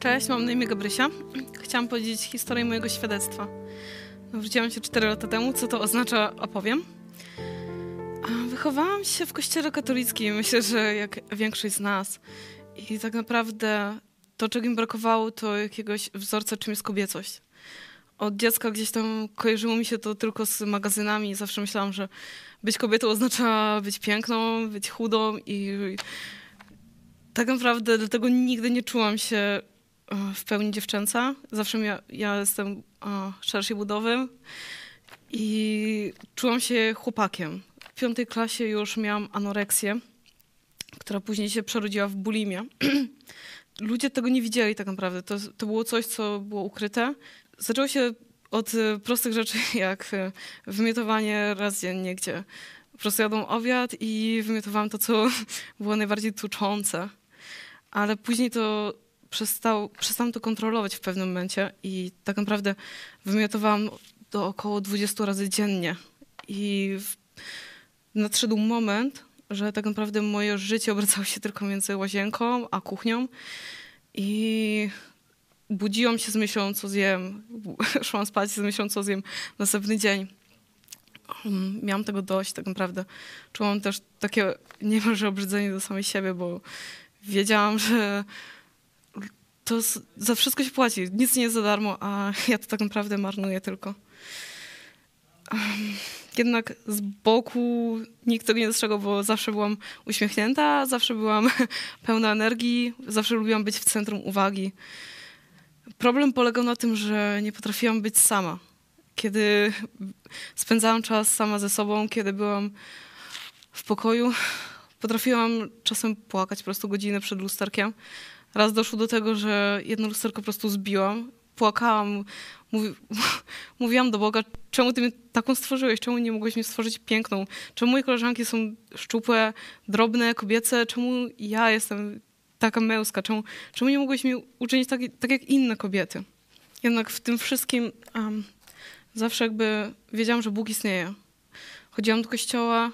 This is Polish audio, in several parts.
Cześć, mam na imię Gabrysia. Chciałam powiedzieć historię mojego świadectwa. Wróciłam się 4 lata temu. Co to oznacza, opowiem. Wychowałam się w kościele katolickim, myślę, że jak większość z nas. I tak naprawdę to, czego mi brakowało, to jakiegoś wzorca, czym jest kobiecość. Od dziecka gdzieś tam kojarzyło mi się to tylko z magazynami. Zawsze myślałam, że być kobietą oznacza być piękną, być chudą i tak naprawdę dlatego nigdy nie czułam się w pełni dziewczęca. Zawsze ja, jestem o, szerszej budowy i czułam się chłopakiem. W piątej klasie już miałam anoreksję, która później się przerodziła w bulimię. Ludzie tego nie widzieli tak naprawdę. To, to było coś, co było ukryte. Zaczęło się od e, prostych rzeczy, jak e, wymiotowanie raz dziennie, gdzie po prostu jadłam obiad i wymiotowałam to, co było najbardziej tuczące ale później to przestał, przestałam to kontrolować w pewnym momencie i tak naprawdę wymiotowałam do około 20 razy dziennie. I w, nadszedł moment, że tak naprawdę moje życie obracało się tylko między łazienką a kuchnią i budziłam się z myślą, co zjem. Szłam spać z myślą, co zjem następny dzień. Miałam tego dość tak naprawdę. Czułam też takie niemalże obrzydzenie do samej siebie, bo wiedziałam, że to za wszystko się płaci. Nic nie jest za darmo, a ja to tak naprawdę marnuję tylko. Jednak z boku nikt tego nie dostrzegał, bo zawsze byłam uśmiechnięta, zawsze byłam pełna energii, zawsze lubiłam być w centrum uwagi. Problem polegał na tym, że nie potrafiłam być sama. Kiedy spędzałam czas sama ze sobą, kiedy byłam w pokoju, Potrafiłam czasem płakać po prostu godzinę przed lusterkiem. Raz doszło do tego, że jedno lusterko po prostu zbiłam. Płakałam, mówi, mówiłam do Boga, czemu ty mnie taką stworzyłeś, czemu nie mogłeś mnie stworzyć piękną, czemu moje koleżanki są szczupłe, drobne, kobiece, czemu ja jestem taka męska, czemu, czemu nie mogłeś mnie uczynić tak, tak jak inne kobiety. Jednak w tym wszystkim um, zawsze jakby wiedziałam, że Bóg istnieje. Chodziłam do kościoła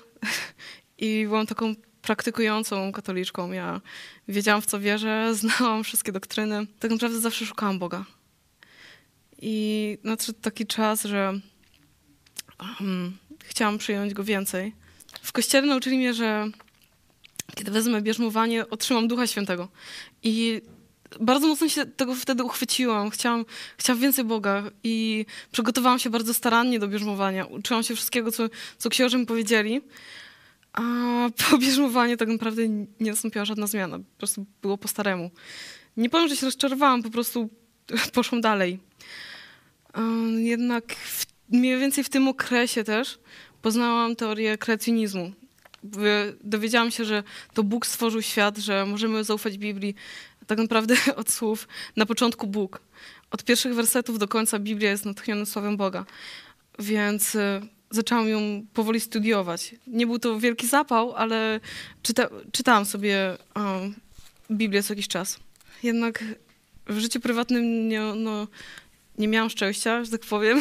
i byłam taką praktykującą katoliczką. Ja wiedziałam, w co wierzę, znałam wszystkie doktryny. Tak naprawdę zawsze szukałam Boga. I nadszedł taki czas, że um, chciałam przyjąć Go więcej. W kościele nauczyli mnie, że kiedy wezmę bierzmowanie, otrzymam Ducha Świętego. I bardzo mocno się tego wtedy uchwyciłam. Chciałam, chciałam więcej Boga i przygotowałam się bardzo starannie do bierzmowania. Uczyłam się wszystkiego, co, co mi powiedzieli. A po bierzmowaniu tak naprawdę nie nastąpiła żadna zmiana. Po prostu było po staremu. Nie powiem, że się rozczarowałam, po prostu poszłam dalej. Jednak w, mniej więcej w tym okresie też poznałam teorię kreacjonizmu. Dowiedziałam się, że to Bóg stworzył świat, że możemy zaufać Biblii tak naprawdę od słów na początku Bóg. Od pierwszych wersetów do końca Biblia jest natchniona słowem Boga. Więc y, zaczęłam ją powoli studiować. Nie był to wielki zapał, ale czyta, czytałam sobie um, Biblię co jakiś czas. Jednak w życiu prywatnym nie, no, nie miałam szczęścia, że tak powiem.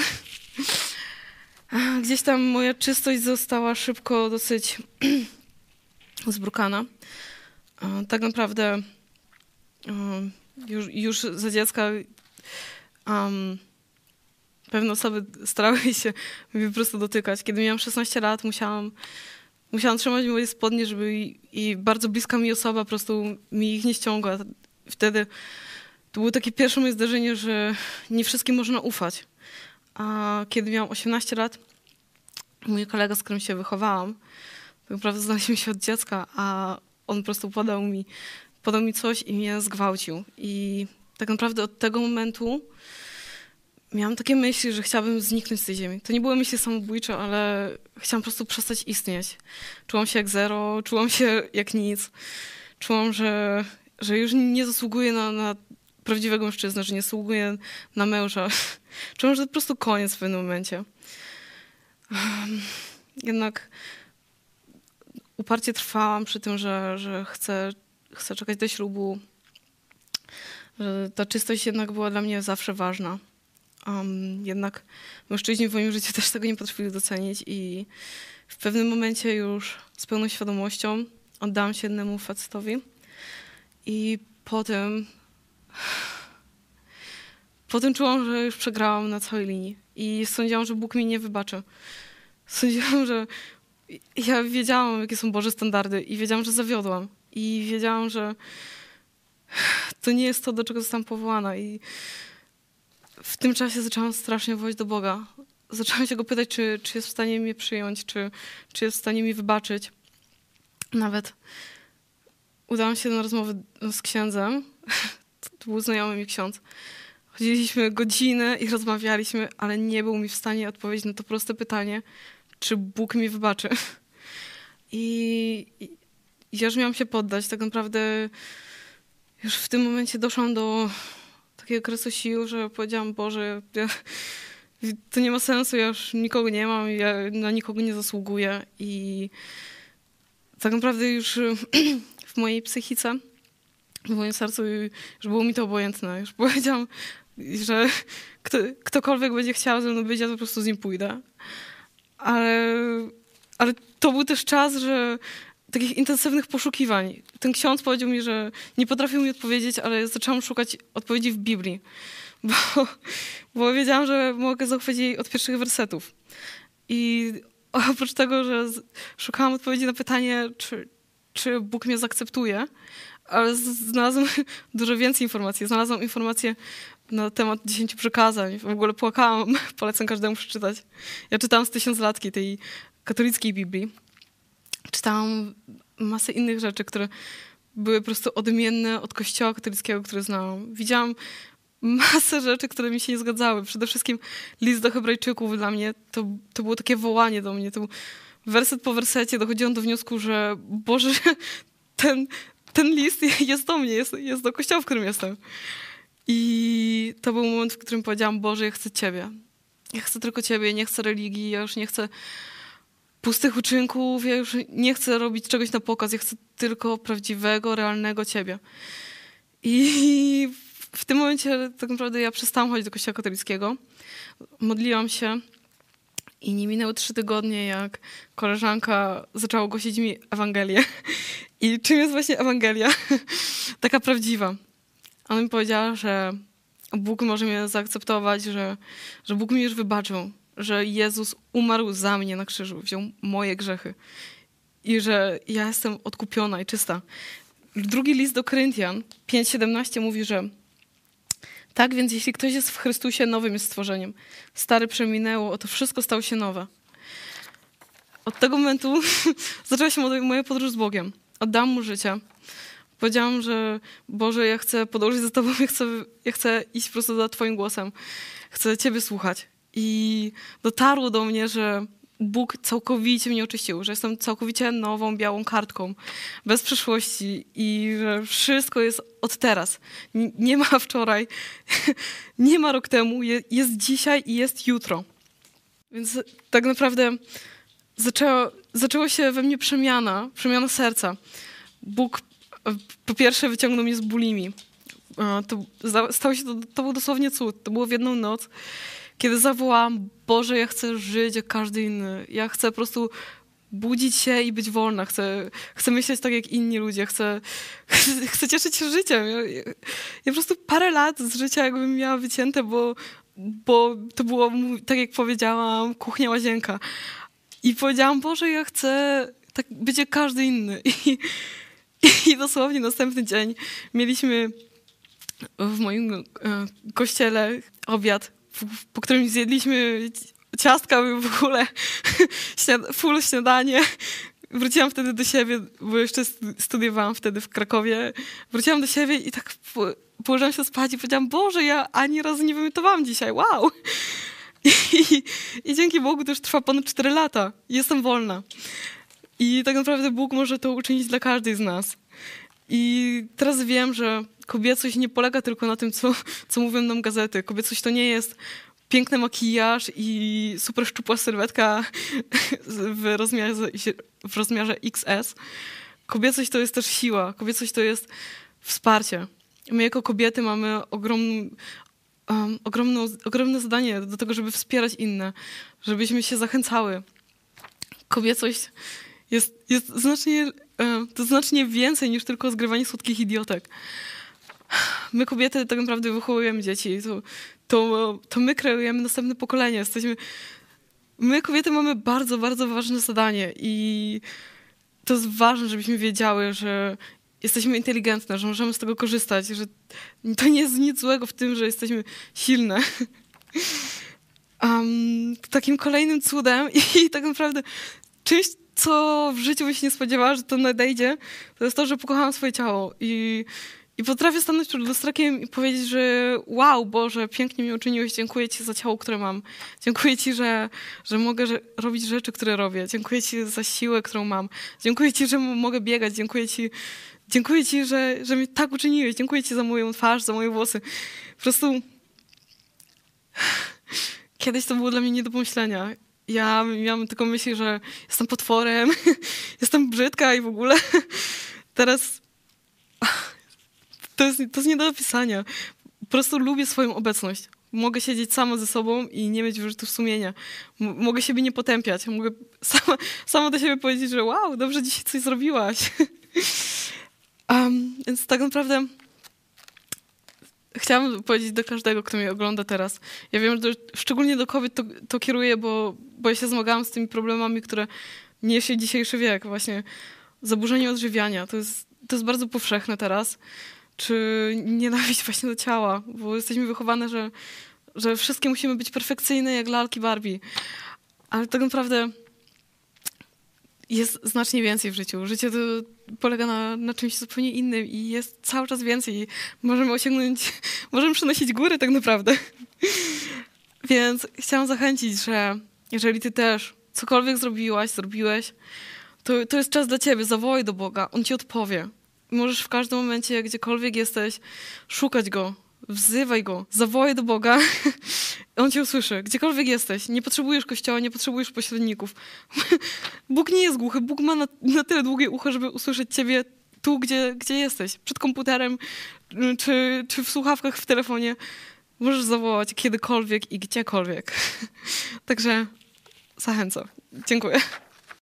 Gdzieś tam moja czystość została szybko dosyć zbrukana. Tak naprawdę już, już za dziecka um, pewne osoby starały się mnie po prostu dotykać. Kiedy miałam 16 lat, musiałam, musiałam trzymać moje spodnie, żeby i, i bardzo bliska mi osoba po prostu mi ich nie ściągła. Wtedy to było takie pierwsze moje zdarzenie, że nie wszystkim można ufać. A kiedy miałam 18 lat, mój kolega, z którym się wychowałam, tak naprawdę znaliśmy się od dziecka, a on po prostu podał mi, podał mi coś i mnie zgwałcił. I tak naprawdę od tego momentu miałam takie myśli, że chciałabym zniknąć z tej ziemi. To nie były myśli samobójcze, ale chciałam po prostu przestać istnieć. Czułam się jak zero, czułam się jak nic. Czułam, że, że już nie zasługuję na, na prawdziwego mężczyznę, że nie zasługuję na męża. Czułam, że to po prostu koniec w pewnym momencie. Jednak uparcie trwałam przy tym, że, że chcę, chcę czekać do ślubu, że ta czystość jednak była dla mnie zawsze ważna. Um, jednak mężczyźni w moim życiu też tego nie potrafili docenić i w pewnym momencie już z pełną świadomością oddałam się jednemu facetowi i potem potem czułam, że już przegrałam na całej linii i sądziłam, że Bóg mi nie wybaczy. Sądziłam, że ja wiedziałam, jakie są Boże standardy i wiedziałam, że zawiodłam. I wiedziałam, że to nie jest to, do czego zostałam powołana. I w tym czasie zaczęłam strasznie wołać do Boga. Zaczęłam się go pytać, czy, czy jest w stanie mnie przyjąć, czy, czy jest w stanie mi wybaczyć. Nawet udałam się na rozmowę z księdzem. To był znajomy mi ksiądz. Chodziliśmy godzinę i rozmawialiśmy, ale nie był mi w stanie odpowiedzieć na to proste pytanie, czy Bóg mi wybaczy. I, i ja już miałam się poddać. Tak naprawdę już w tym momencie doszłam do takiego kresu sił, że powiedziałam, Boże, ja, to nie ma sensu, ja już nikogo nie mam, ja na nikogo nie zasługuję i tak naprawdę już w mojej psychice, w moim sercu już było mi to obojętne. Już powiedziałam, że kto, ktokolwiek będzie chciał ze mną być, ja po prostu z nim pójdę. Ale, ale to był też czas, że takich intensywnych poszukiwań. Ten ksiądz powiedział mi, że nie potrafił mi odpowiedzieć, ale zaczęłam szukać odpowiedzi w Biblii, bo, bo wiedziałam, że mogę zachwycić jej od pierwszych wersetów. I oprócz tego, że szukałam odpowiedzi na pytanie, czy, czy Bóg mnie zaakceptuje, ale znalazłam dużo więcej informacji. Znalazłam informacje na temat dziesięciu przykazań. W ogóle płakałam, polecam każdemu przeczytać. Ja czytałam z tysiąclatki tej katolickiej Biblii. Czytałam masę innych rzeczy, które były po prostu odmienne od kościoła katolickiego, który znałam. Widziałam masę rzeczy, które mi się nie zgadzały. Przede wszystkim list do Hebrajczyków dla mnie to, to było takie wołanie do mnie. To był werset po wersecie dochodziłam do wniosku, że Boże, ten, ten list jest do mnie, jest, jest do kościoła, w którym jestem. I to był moment, w którym powiedziałam, Boże, ja chcę Ciebie. Ja chcę tylko Ciebie, nie chcę religii, ja już nie chcę pustych uczynków, ja już nie chcę robić czegoś na pokaz, ja chcę tylko prawdziwego, realnego Ciebie. I w tym momencie tak naprawdę ja przestałam chodzić do kościoła katolickiego. Modliłam się i nie minęły trzy tygodnie, jak koleżanka zaczęła głosić mi Ewangelię. I czym jest właśnie Ewangelia? Taka prawdziwa. Ona mi powiedziała, że Bóg może mnie zaakceptować, że, że Bóg mi już wybaczył, że Jezus umarł za mnie na krzyżu, wziął moje grzechy i że ja jestem odkupiona i czysta. Drugi list do Koryntian 5:17 mówi, że tak więc jeśli ktoś jest w Chrystusie, nowym jest stworzeniem. Stary przeminęło, oto wszystko stało się nowe. Od tego momentu zaczęła się moja podróż z Bogiem. Oddałam mu życie. Powiedziałam, że Boże, ja chcę podążyć za Tobą, ja chcę, ja chcę iść po prostu za Twoim głosem. Chcę Ciebie słuchać. I dotarło do mnie, że Bóg całkowicie mnie oczyścił, że jestem całkowicie nową, białą kartką, bez przeszłości i że wszystko jest od teraz. Nie ma wczoraj, nie ma rok temu, jest dzisiaj i jest jutro. Więc tak naprawdę zaczęło, zaczęło się we mnie przemiana, przemiana serca. Bóg po pierwsze wyciągnął mnie z bulimi. To, stało się to, to był dosłownie cud. To było w jedną noc, kiedy zawołałam, Boże, ja chcę żyć jak każdy inny. Ja chcę po prostu budzić się i być wolna. Chcę, chcę myśleć tak jak inni ludzie. Chcę, chcę cieszyć się życiem. Ja, ja, ja po prostu parę lat z życia jakbym miała wycięte, bo, bo to było, tak jak powiedziałam, kuchnia, łazienka. I powiedziałam, Boże, ja chcę tak być jak każdy inny. I, i dosłownie następny dzień mieliśmy w moim e, kościele obiad, po którym zjedliśmy ciastka w ogóle, full śniadanie. Wróciłam wtedy do siebie, bo jeszcze studiowałam wtedy w Krakowie. Wróciłam do siebie i tak położyłam się spać i powiedziałam, Boże, ja ani razu nie wymiotowałam dzisiaj, wow! I, I, dzięki Bogu to już trwa ponad 4 lata. Jestem wolna. I tak naprawdę Bóg może to uczynić dla każdej z nas. I teraz wiem, że kobiecość nie polega tylko na tym, co, co mówią nam gazety. Kobiecość to nie jest piękny makijaż i super szczupła sylwetka w rozmiarze, w rozmiarze XS. Kobiecość to jest też siła. Kobiecość to jest wsparcie. My jako kobiety mamy um, ogromne zadanie do tego, żeby wspierać inne, żebyśmy się zachęcały. Kobiecość jest, jest znacznie, to znacznie więcej niż tylko zgrywanie słodkich idiotek. My kobiety tak naprawdę wychowujemy dzieci. To, to, to my kreujemy następne pokolenie. Jesteśmy, my kobiety mamy bardzo, bardzo ważne zadanie i to jest ważne, żebyśmy wiedziały, że jesteśmy inteligentne, że możemy z tego korzystać, że to nie jest nic złego w tym, że jesteśmy silne. Um, takim kolejnym cudem i tak naprawdę czymś, co w życiu byś nie spodziewała, że to nadejdzie, to jest to, że pokochałam swoje ciało i, i potrafię stanąć przed lustrakiem i powiedzieć, że wow, Boże, pięknie mi uczyniłeś, dziękuję Ci za ciało, które mam. Dziękuję Ci, że, że mogę że, robić rzeczy, które robię. Dziękuję Ci za siłę, którą mam. Dziękuję Ci, że mogę biegać. Dziękuję Ci, dziękuję ci że, że mnie tak uczyniłeś. Dziękuję Ci za moją twarz, za moje włosy. Po prostu kiedyś to było dla mnie nie do pomyślenia. Ja miałam tylko myśli, że jestem potworem, jestem brzydka i w ogóle. Teraz to jest, to jest nie do opisania. Po prostu lubię swoją obecność. Mogę siedzieć sama ze sobą i nie mieć wyrzutów sumienia. M mogę siebie nie potępiać. Mogę sama, sama do siebie powiedzieć, że wow, dobrze dzisiaj coś zrobiłaś. um, więc tak naprawdę chciałam powiedzieć do każdego, kto mnie ogląda teraz. Ja wiem, że szczególnie do kobiet to, to kieruję, bo, bo ja się zmagałam z tymi problemami, które niesie dzisiejszy wiek. Właśnie zaburzenie odżywiania. To jest, to jest bardzo powszechne teraz. Czy nienawiść właśnie do ciała, bo jesteśmy wychowane, że, że wszystkie musimy być perfekcyjne jak lalki Barbie. Ale tak naprawdę jest znacznie więcej w życiu. Życie to polega na, na czymś zupełnie innym i jest cały czas więcej. Możemy osiągnąć, możemy przenosić góry tak naprawdę. Więc chciałam zachęcić, że jeżeli ty też cokolwiek zrobiłaś, zrobiłeś, to, to jest czas dla ciebie. Zawołaj do Boga, On ci odpowie. Możesz w każdym momencie, gdziekolwiek jesteś, szukać Go, wzywaj Go, zawołaj do Boga. On cię usłyszy, gdziekolwiek jesteś. Nie potrzebujesz kościoła, nie potrzebujesz pośredników. Bóg nie jest głuchy. Bóg ma na, na tyle długie ucho, żeby usłyszeć ciebie tu, gdzie, gdzie jesteś. Przed komputerem, czy, czy w słuchawkach w telefonie. Możesz zawołać kiedykolwiek i gdziekolwiek. Także zachęcam. Dziękuję.